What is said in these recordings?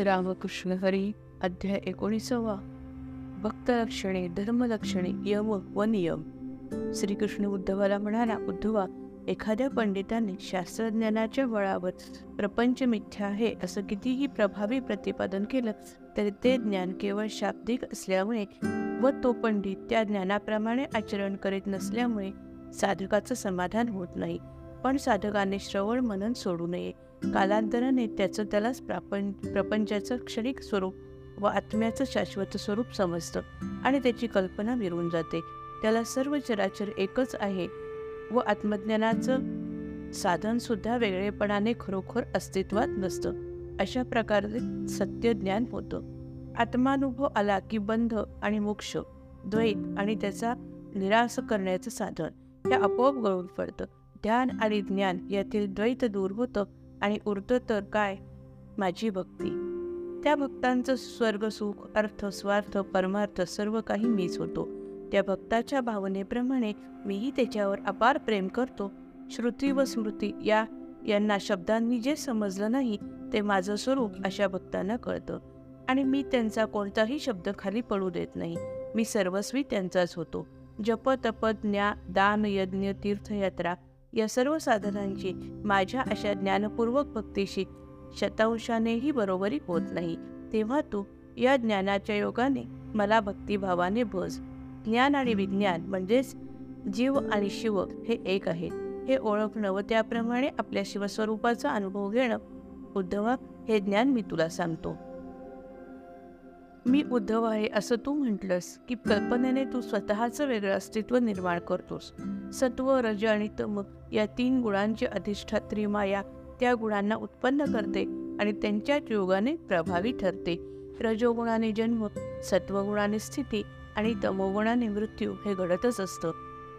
रामकृष्ण हरी अध्याय एकोणीसावा. भक्तलक्षणे धर्मलक्षणे यम व नियम. श्रीकृष्ण उद्धवाला म्हणाला उद्धवा एखाद्या पंडिताने शास्त्रज्ञानाच्या बळावर प्रपंच मिथ्या आहे असं कितीही प्रभावी प्रतिपादन केलं तरी ते ज्ञान केवळ शाब्दिक असल्यामुळे व तो पंडित त्या ज्ञानाप्रमाणे आचरण करीत नसल्यामुळे साधकाचं समाधान होत नाही. पण साधकाने श्रवण मनन सोडू नये. कालांतराने त्याचं त्यालाच प्रापंच प्रपंचाचं क्षणिक स्वरूप व आत्म्याचं शाश्वत स्वरूप समजतं आणि त्याची कल्पना विरून जाते. त्याला सर्व चराचर एकच आहे व आत्मज्ञानाचं साधनसुद्धा वेगळेपणाने खरोखर अस्तित्वात नसतं. अशा प्रकारे सत्य ज्ञान होतं. आत्मानुभव आला की बंध आणि मोक्ष द्वैत आणि त्याचा निराश करण्याचं साधन हे आपोआप गळून पडतं. ध्यान आणि ज्ञान यातील द्वैत दूर होतं आणि उरतं तर काय? माझी भक्ती. त्या भक्तांचं स्वर्ग सुख अर्थ स्वार्थ परमार्थ सर्व काही मीच होतो. त्या भक्ताच्या भावनेप्रमाणे मीही त्याच्यावर अपार प्रेम करतो. श्रुती व स्मृती या यांना शब्दांनी जे समजलं नाही ते माझं स्वरूप अशा भक्तांना कळतं. आणि मी त्यांचा कोणताही शब्द खाली पडू देत नाही. मी सर्वस्वी त्यांचाच होतो. जप तप ज्ञा दान यज्ञ तीर्थयात्रा या सर्व साधनांची माझ्या अशा ज्ञानपूर्वक भक्तीशी शतांशानेही बरोबरी होत नाही. तेव्हा तू या ज्ञानाच्या योगाने मला भक्तिभावाने भज ज्ञान आणि विज्ञान म्हणजेच जीव आणि शिव हे एक आहे हे ओळखणं व त्याप्रमाणे आपल्या शिवस्वरूपाचा अनुभव घेणं उद्धवा हे ज्ञान मी तुला सांगतो. मी उद्धव आहे असं तू म्हटलंस की कल्पनेने तू स्वतःचं वेगळं अस्तित्व निर्माण करतोस. सत्व रज आणि तम या तीन गुणांची अधिष्ठात्री माया त्या गुणांना उत्पन्न करते आणि त्यांच्याच योगाने प्रभावी ठरते. रजोगुणाने जन्म सत्वगुणाने स्थिती आणि तमोगुणाने मृत्यू हे घडतच असतं.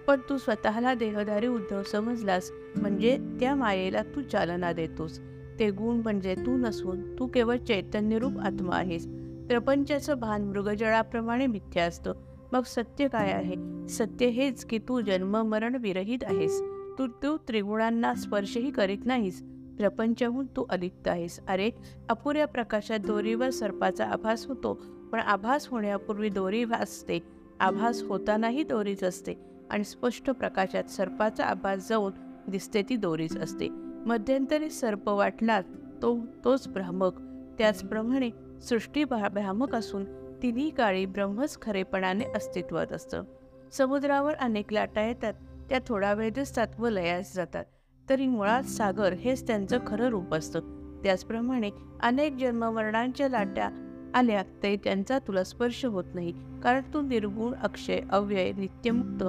पण तू स्वतःला देहधारी उद्धव समजलास म्हणजे त्या मायेला तू चालना देतोस. ते गुण म्हणजे तू नसून तू केवळ चैतन्यरूप आत्मा आहेस. प्रपंचाचं भान मृगजळाप्रमाणे मिथ्या असतं. मग सत्य काय आहे? सत्य हेच की तू जन्म मरण विरहित आहेस. तू तू त्रिगुणांना स्पर्शही करीत नाहीस. प्रपंचहून तू अलिप्त आहेस. अरे अपुऱ्या प्रकाशात दोरीवर सर्पाचा आभास होतो पण आभास होण्यापूर्वी दोरी भासते. आभास होतानाही दोरीच असते आणि स्पष्ट प्रकाशात सर्पाचा आभास जाऊन दिसते ती दोरीच असते. मध्यंतरी सर्प वाटला तो तोच भ्रामक. त्याचप्रमाणे सृष्टी भ्रामक असून तिन्ही काळी ब्रह्मच खरेपणाने अस्तित्वात असतं. समुद्रावर अनेक लाटा येतात त्या थोडा वेळ दिसतात व लयास जातात. तरी मुळात सागर हेच त्यांचं खरं रूप असतं. त्याचप्रमाणे अनेक जन्मवर्णांच्या लाट्या आल्या तरी त्यांचा तुला स्पर्श होत नाही. कारण तू निर्गुण अक्षय अव्यय नित्यमुक्त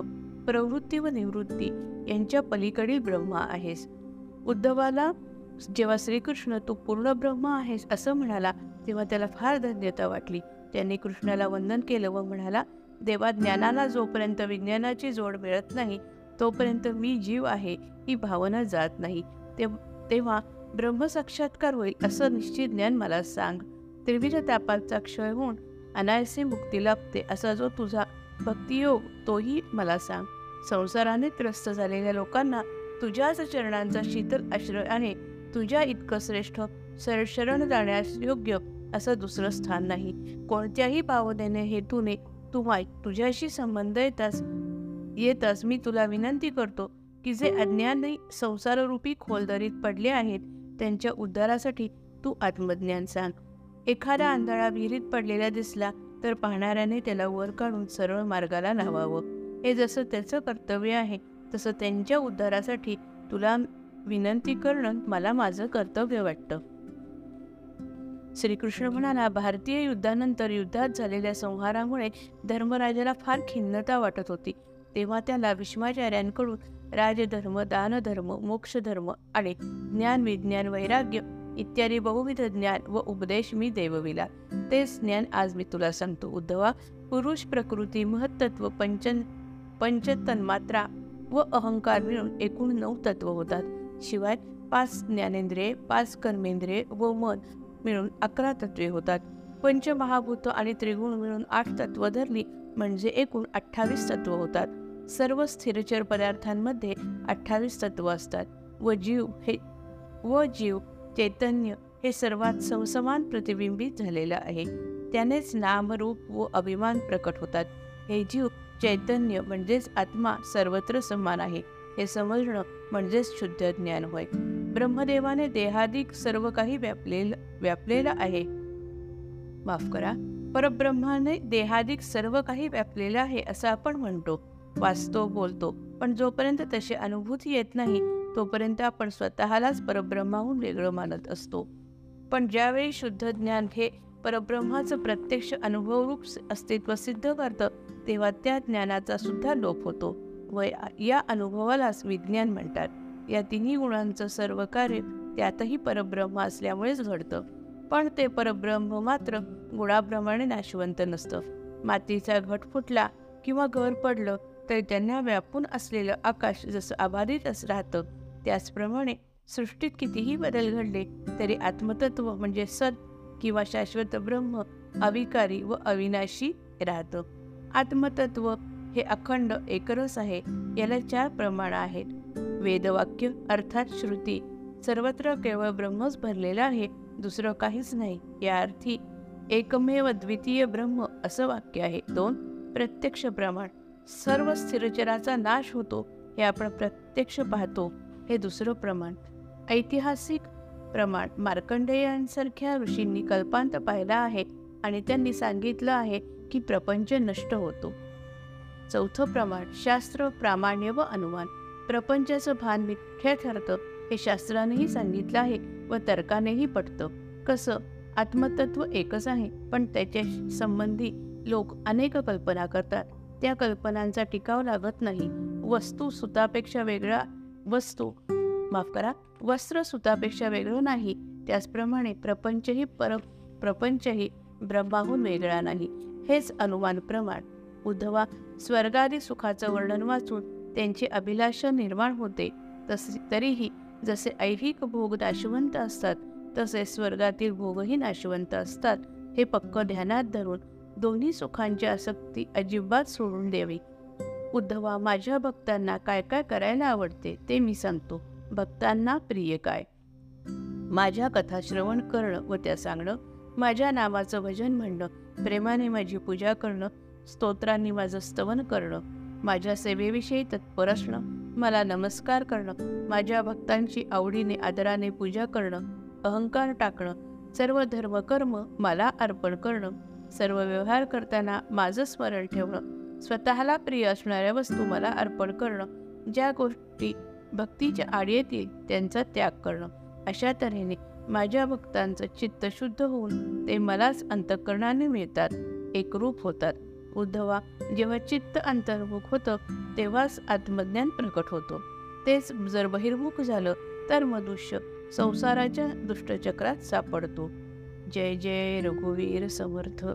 प्रवृत्ती व निवृत्ती यांच्या पलीकडील ब्रह्मा आहेस. उद्धवाला जेव्हा श्रीकृष्ण तू पूर्ण ब्रह्म आहेस असं म्हणाला तेव्हा त्याला फार धन्यता वाटली. त्यांनी कृष्णाला वंदन केलं व म्हणाला देवा ज्ञानाला जोपर्यंत विज्ञानाची जोड मिळत नाही तोपर्यंत मी जीव आहे ही भावना जात नाही. तेव्हा ब्रह्मसाक्षात्कार होईल असं निश्चित ज्ञान मला सांग. त्रिविध तापाचा क्षय होऊन अनायसे मुक्ती लाभते असा जो तुझा भक्तियोग तोही मला सांग. संसाराने त्रस्त झालेल्या लोकांना तुझ्याच चरणांचा शीतल आश्रयाने तुझ्या इतकं श्रेष्ठ शरण जाण्यास योग्य असं दुसरं स्थान नाही. कोणत्याही भावनेने हेतूने तू माय तुझ्याशी संबंध येतास येतास मी तुला विनंती करतो की जे अज्ञानी संसाररूपी खोलदरीत पडले आहेत त्यांच्या उद्धारासाठी तू आत्मज्ञान सांग. एखादा आंधळा विहिरीत पडलेला दिसला तर पाहणाऱ्याने त्याला वर काढून सरळ मार्गाला लावावं. हे जसं त्याचं कर्तव्य आहे तसं त्यांच्या उद्धारासाठी तुला विनंती करणं मला माझं कर्तव्य वाटतं. श्रीकृष्ण म्हणाला भारतीय युद्धानंतर युद्धात झालेल्या संहारामुळे धर्मराजाला फार खिन्नता वाटत होती. तेव्हा त्याला भीष्माचार्यांकडून राजधर्म दानधर्म मोक्षधर्म आणि ज्ञान विज्ञान वैराग्य इत्यादी बहुविध ज्ञान व उपदेश मी देवविला. तेच ज्ञान आज मी तुला सांगतो उद्धवा. पुरुष प्रकृती महत्त्व पंचन पंचतन्मात्रा व अहंकार मिळून एकूण नऊ तत्व होतात. शिवाय पाच ज्ञानेंद्रिये पाच कर्मेंद्रिये व मन मिळून अकरा तत्वे होतात. पंचमहाभूत आणि त्रिगुण मिळून आठ तत्व धरली म्हणजे एकूण अठ्ठावीस तत्व होतात. सर्व स्थिरचर पदार्थांमध्ये अठ्ठावीस तत्व असतात. व जीव हे व जीव चैतन्य हे सर्वात समसमान प्रतिबिंबित झालेलं आहे. त्यानेच नाम रूप व अभिमान प्रकट होतात. हे जीव चैतन्य म्हणजेच आत्मा सर्वत्र समान आहे. हे समजणं म्हणजेच शुद्ध ज्ञान होय. ब्रह्मदेवाने देहाधिक सर्व काही व्यापलेलं व्यापलेलं आहे. माफ करा. परब्रह्माने देहाधिक सर्व काही व्यापलेलं आहे असं आपण म्हणतो वाचतो बोलतो. पण जोपर्यंत तशी अनुभूती येत नाही तोपर्यंत आपण स्वतःलाच परब्रह्माहून वेगळं मानत असतो. पण ज्यावेळी शुद्ध ज्ञान हे परब्रह्माचं प्रत्यक्ष अनुभवरूप अस्तित्व सिद्ध करतं तेव्हा त्या ज्ञानाचा सुद्धा लोप होतो. व या अनुभवालाच विज्ञान म्हणतात. या तिन्ही गुणांचं सर्व कार्य त्यातही परब्रह्म असल्यामुळेच घडतं. पण ते परब्रह्म मात्र गुणाप्रमाणे नाशवंत नसतं. मातीचा घट फुटला किंवा घर पडलं तर त्यांना व्यापून असलेलं आकाश जसं अबाधित राहतं त्याचप्रमाणे सृष्टीत कितीही बदल घडले तरी आत्मतत्व म्हणजे सत किंवा शाश्वत ब्रह्म अविकारी व अविनाशी राहतं. आत्मतत्व हे अखंड एकरस आहे याला चार प्रमाण आहेत. वेदवाक्य अर्थात श्रुती. सर्वत्र केवळ ब्रह्मच भरलेला आहे दुसरं काहीच नाही. या अर्थी एकमेव द्वितीय ब्रह्म असं वाक्य आहे. दोन प्रत्यक्ष प्रमाण. सर्व स्थिरचराचा नाश होतो हे आपण प्रत्यक्ष पाहतो. हे दुसरं प्रमाण. ऐतिहासिक प्रमाण. मार्कंडेयांसारख्या ऋषींनी कल्पांत पाहिला आहे आणि त्यांनी सांगितलं आहे की प्रपंच नष्ट होतो. चौथं प्रमाण. शास्त्र प्रामाण्य व अनुमान. प्रपंचाचं भान मिथ्या ठरतं हे शास्त्रानेही सांगितलं आहे व तर्कानेही पटतं. कसं? आत्मतत्व एकच आहे पण त्याच्या संबंधी लोक अनेक कल्पना करतात. त्या कल्पनांचा टिकाव लागत नाही. वस्तू सुतापेक्षा वेगळा वस्तू माफ करा वस्त्र सुतापेक्षा वेगळं नाही. त्याचप्रमाणे प्रपंचही पर प्रपंचही ब्रह्माहून वेगळा नाही. हेच अनुमान प्रमाण. उद्धवा स्वर्गादी सुखाचं वर्णन वाचून त्यांची अभिलाषा निर्माण होते. तसे तरीही जसे ऐहिक भोग नाशवंत असतात तसे स्वर्गातील भोगही नाशवंत असतात हे पक्क ध्यानात धरून दोन्ही सुखांची आसक्ती अजिबात सोडून द्यावी. उद्धवा माझ्या भक्तांना काय काय करायला आवडते ते मी सांगतो. भक्तांना प्रिय काय? माझ्या कथा श्रवण करणं व त्या सांगणं माझ्या नावाचं भजन म्हणणं प्रेमाने माझी पूजा करणं स्तोत्रांनी माझं स्तवन करणं माझ्या सेवेविषयी तत्पर असणं मला नमस्कार करणं माझ्या भक्तांची आवडीने आदराने पूजा करणं अहंकार टाकणं सर्व धर्मकर्म मला अर्पण करणं सर्व व्यवहार करताना माझं स्मरण ठेवणं स्वतःला प्रिय असणाऱ्या वस्तू मला अर्पण करणं ज्या गोष्टी भक्तीच्या आड येतील त्यांचा त्याग करणं. अशा तऱ्हेने माझ्या भक्तांचं चित्त शुद्ध होऊन ते मलाच अंतकरणाने मिळतात एकरूप होतात. उद्धवा जेव्हा चित्त अंतर्मुख होतं तेव्हाच आत्मज्ञान प्रकट होतं. तेच जर बहिर्मुख झालं तर मनुष्य संसाराच्या दुष्टचक्रात सापडतो. जय जय रघुवीर समर्थ.